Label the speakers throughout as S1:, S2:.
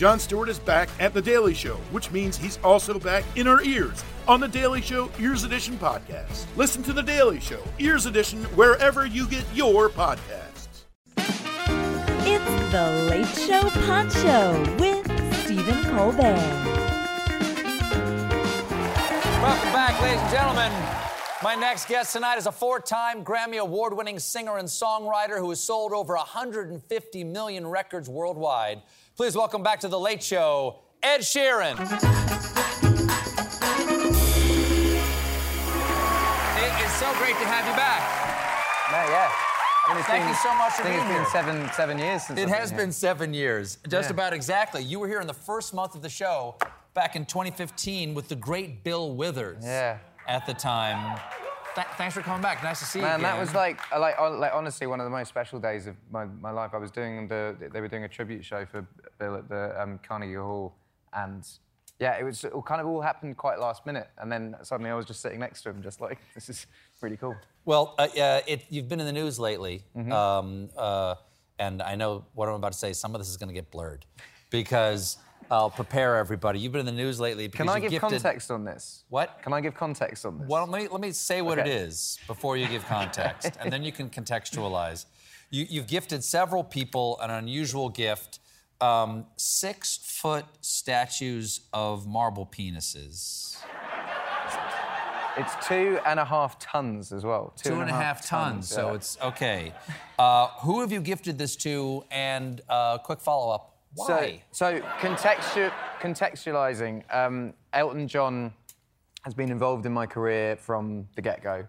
S1: Jon Stewart is back at The Daily Show, which means he's also back in our ears on The Daily Show Ears Edition podcast. Listen to The Daily Show Ears Edition wherever you get your podcasts.
S2: It's the Late Show Pod Show with Stephen Colbert.
S3: Welcome back, ladies and gentlemen. My next guest tonight is a four time Grammy Award winning singer and songwriter who has sold over 150 million records worldwide. Please welcome back to The Late Show, Ed Sheeran. It is so great to have you back.
S4: Yeah. I mean,
S3: Thank
S4: been-
S3: you so much for
S4: I think
S3: being
S4: it's
S3: here.
S4: been seven seven years since
S3: It
S4: I've
S3: has
S4: here.
S3: been seven years, just
S4: Yeah.
S3: about exactly. You were here in the first month of the show back in 2015 with the great Bill Withers.
S4: Yeah.
S3: At the time. Th- thanks for coming back. Nice to see you.
S4: Man, that was like, like, like honestly one of the most special days of my, my life. I was doing the, they were doing a tribute show for Bill at the um, Carnegie Hall, and yeah, it was it all kind of all happened quite last minute, and then suddenly I was just sitting next to him, just like this is really cool.
S3: Well, uh, uh, it, you've been in the news lately,
S4: Mm-hmm.
S3: um, uh, and I know what I'm about to say. Some of this is going to get blurred because I'll prepare everybody. You've been in the news lately. Because
S4: Can I give
S3: gifted,
S4: context on this?
S3: What?
S4: Can I give context on this?
S3: Well, let me, let me say what it
S4: Okay.
S3: is before you give context, and then you can contextualize. You, you've gifted several people an unusual gift um, six foot statues of marble penises.
S4: It's two and a half tons as well.
S3: Two and a half tons, so
S4: yeah.
S3: it's okay. Uh, who have you gifted this to? And uh, quick follow up why?
S4: So, so contextu- contextualizing, um, Elton John has been involved in my career from the get go,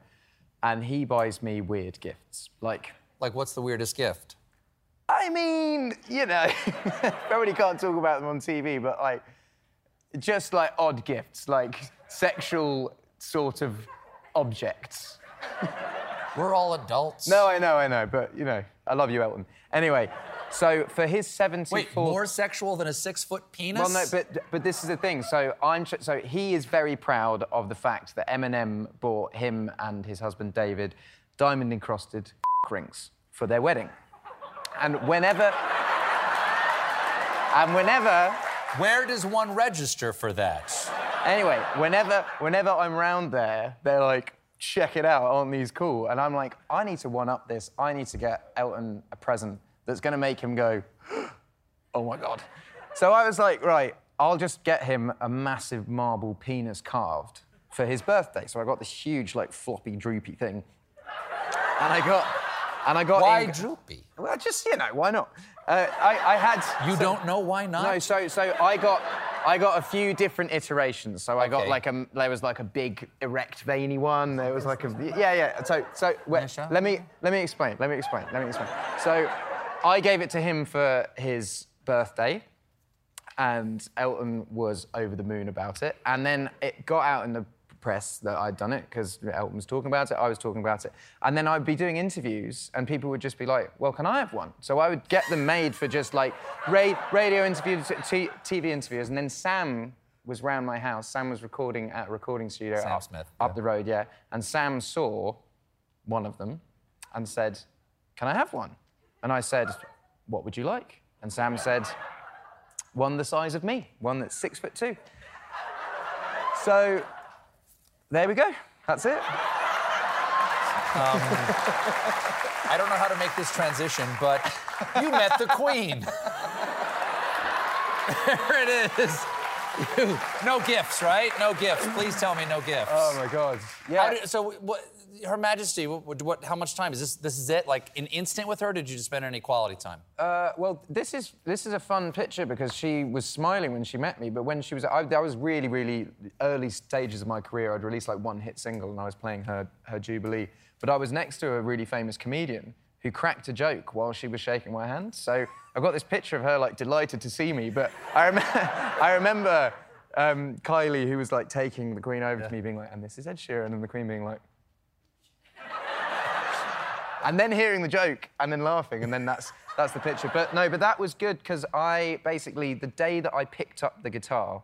S4: and he buys me weird gifts. Like,
S3: like, what's the weirdest gift?
S4: I mean, you know, probably can't talk about them on TV, but like, just like odd gifts, like sexual sort of objects.
S3: We're all adults.
S4: No, I know, I know, but you know, I love you, Elton. Anyway, so for his 74th.
S3: Wait, more sexual than a six foot penis?
S4: Well, no, but but this is the thing. So I'm so he is very proud of the fact that Eminem bought him and his husband David diamond encrusted rings for their wedding, and whenever and whenever
S3: Where does one register for that?
S4: anyway whenever whenever I'm round there, they're like. Check it out, aren't these cool? And I'm like, I need to one up this. I need to get Elton a present that's gonna make him go, oh my God. So I was like, right, I'll just get him a massive marble penis carved for his birthday. So I got this huge, like, floppy, droopy thing. And I got, and I got.
S3: Why
S4: in-
S3: droopy?
S4: Well, just, you know, why not? Uh, I, I had.
S3: You
S4: so-
S3: don't know why not?
S4: No, so, so I got. I got a few different iterations. So I got
S3: Okay.
S4: like a there was like a big erect veiny one. There was like a yeah yeah. So so wait, let me let me explain. Let me explain. Let me explain. So I gave it to him for his birthday, and Elton was over the moon about it. And then it got out in the press that I'd done it because Elton was talking about it, I was talking about it. And then I'd be doing interviews, and people would just be like, Well, can I have one? So I would get them made for just like ra- radio interviews, t- TV interviews. And then Sam was round my house. Sam was recording at a recording studio
S3: Sam
S4: up,
S3: Smith,
S4: up
S3: yeah.
S4: the road, yeah. And Sam saw one of them and said, Can I have one? And I said, What would you like? And Sam said, One the size of me, one that's six foot two. So there we go. That's it.
S3: Um, I don't know how to make this transition, but you met the queen. there it is. No gifts, right? No gifts. Please tell me no gifts.
S4: Oh my God. Yeah.
S3: did- so, what, Her Majesty, what, what, how much time is this? This is it? Like an instant with her? Or did you spend any quality time?
S4: Uh, well, this is this is a fun picture because she was smiling when she met me, but when she was, I, that was really, really early stages of my career. I'd released like one hit single and I was playing her her Jubilee, but I was next to a really famous comedian who cracked a joke while she was shaking my hand. So I've got this picture of her like delighted to see me, but I, rem- I remember um, Kylie, who was like taking the Queen over to me, being like, and this is Ed Sheeran, and the Queen being like, and then hearing the joke and then laughing, and then that's that's the picture. But no, but that was good because I basically the day that I picked up the guitar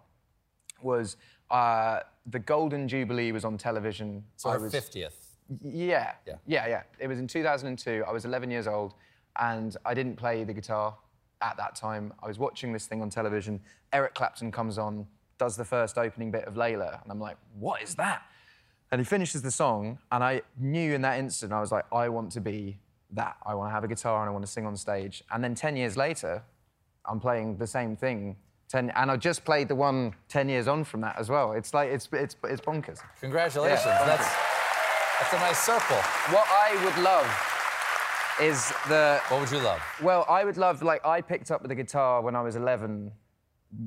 S4: was uh, the Golden Jubilee was on television.
S3: So
S4: was,
S3: 50th.
S4: Yeah.
S3: Yeah.
S4: Yeah, yeah. It was in 2002. I was 11 years old and I didn't play the guitar at that time. I was watching this thing on television. Eric Clapton comes on, does the first opening bit of Layla, and I'm like, what is that? And he finishes the song, and I knew in that instant, I was like, I want to be that. I want to have a guitar and I want to sing on stage. And then 10 years later, I'm playing the same thing. 10, and I just played the one 10 years on from that as well. It's like, it's, it's, it's bonkers.
S3: Congratulations.
S4: Yeah, thank
S3: that's, that's a nice circle.
S4: What I would love is the
S3: What would you love?
S4: Well, I would love, like, I picked up the guitar when I was 11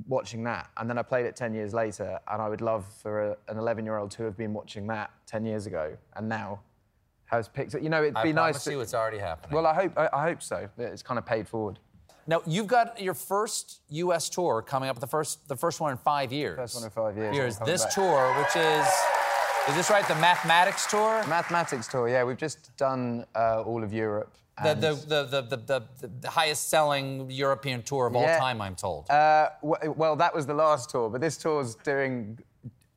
S4: watching that, and then I played it 10 years later, and I would love for a, an 11 year old to have been watching that 10 years ago and now has picked it. You know, it'd
S3: I
S4: be nice.
S3: promise
S4: to-
S3: you it's already happening.
S4: well, I hope, I, I hope so, it's kind of paid forward.
S3: Now you've got your first U.S. tour coming up. The first, the first one in five years.
S4: First one in five years,
S3: Years. This
S4: back.
S3: tour, which is, is this right? The mathematics tour.
S4: Mathematics tour, yeah, we've just done uh, all of Europe.
S3: The, the, the, the, the, the, the highest selling European tour of all
S4: Yeah.
S3: time, I'm told.
S4: Uh, w- well, that was the last tour, but this tour's doing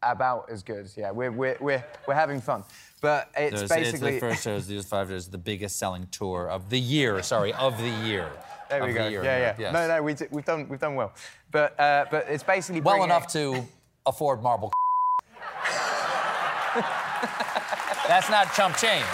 S4: about as good. Yeah, we're, we're, we're, we're having fun. But it's basically.
S3: the first shows, these five shows, the biggest selling tour of the year. Sorry, of the year.
S4: There we go.
S3: the year,
S4: Yeah, yeah.
S3: yes.
S4: No, no, we we've done we've done well, but uh, but it's basically
S3: Well enough to afford marble. that's not chump change.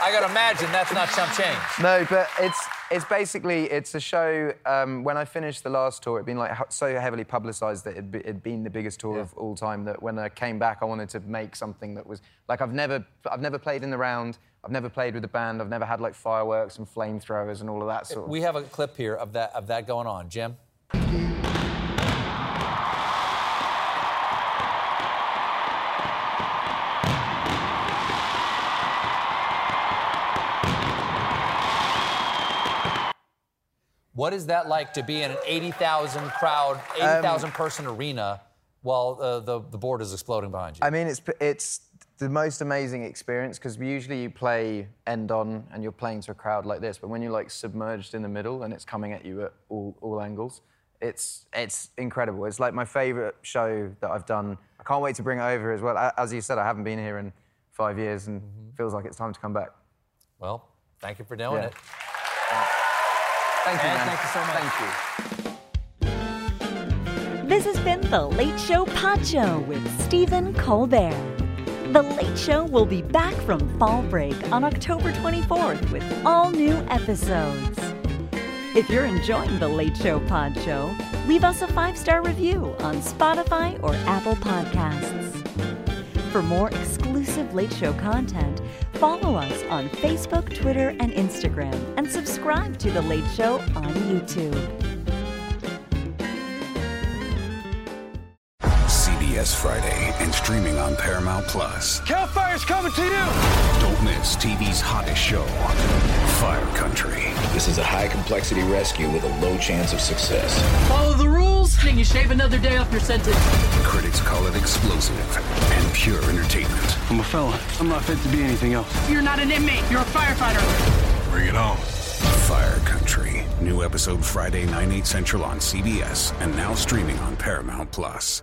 S3: I gotta imagine that's not chump change.
S4: No, but it's it's basically it's a show. Um, when I finished the last tour, it'd been like so heavily publicised that it'd, be, it'd been the biggest tour of all time. That when I came back, I wanted to make something that was like I've never I've never played in the round. I've never played with a band. I've never had like fireworks and flamethrowers and all of that sort. of
S3: We have a clip here of that of that going on, Jim. What is that like to be in an 80,000 crowd, 80,000 person arena while uh, the, the board is exploding behind you?
S4: I mean, it's it's the most amazing experience because usually you play end on and you're playing to a crowd like this, but when you're like submerged in the middle and it's coming at you at all, all angles, it's it's incredible. It's like my favorite show that I've done. I can't wait to bring it over as well. As you said, I haven't been here in five years and feels like it's time to come back.
S3: well, thank you for doing
S4: Yeah.
S3: it.
S4: Thank you,
S3: Ed,
S4: man.
S3: thank you so much.
S4: Thank you.
S2: This has been The Late Show Pod Show with Stephen Colbert. The Late Show will be back from fall break on October 24th with all new episodes. If you're enjoying The Late Show Pod Show, leave us a five star review on Spotify or Apple Podcasts. For more exclusive Late Show content, follow us on Facebook, Twitter, and Instagram, and subscribe to The Late Show on YouTube.
S5: CBS Friday and streaming on Paramount Plus.
S6: Cal Fire's coming to you!
S5: Don't miss TV's hottest show, Fire Country.
S7: This is a high complexity rescue with a low chance of success.
S8: Follow the rules, you shave another day off your sentence.
S5: Critics call it explosive and pure entertainment.
S6: I'm a fella. I'm not fit to be anything else.
S8: You're not an inmate, you're a firefighter.
S5: Bring it on. Fire Country. New episode Friday, 9, 8 central on CBS and now streaming on Paramount Plus.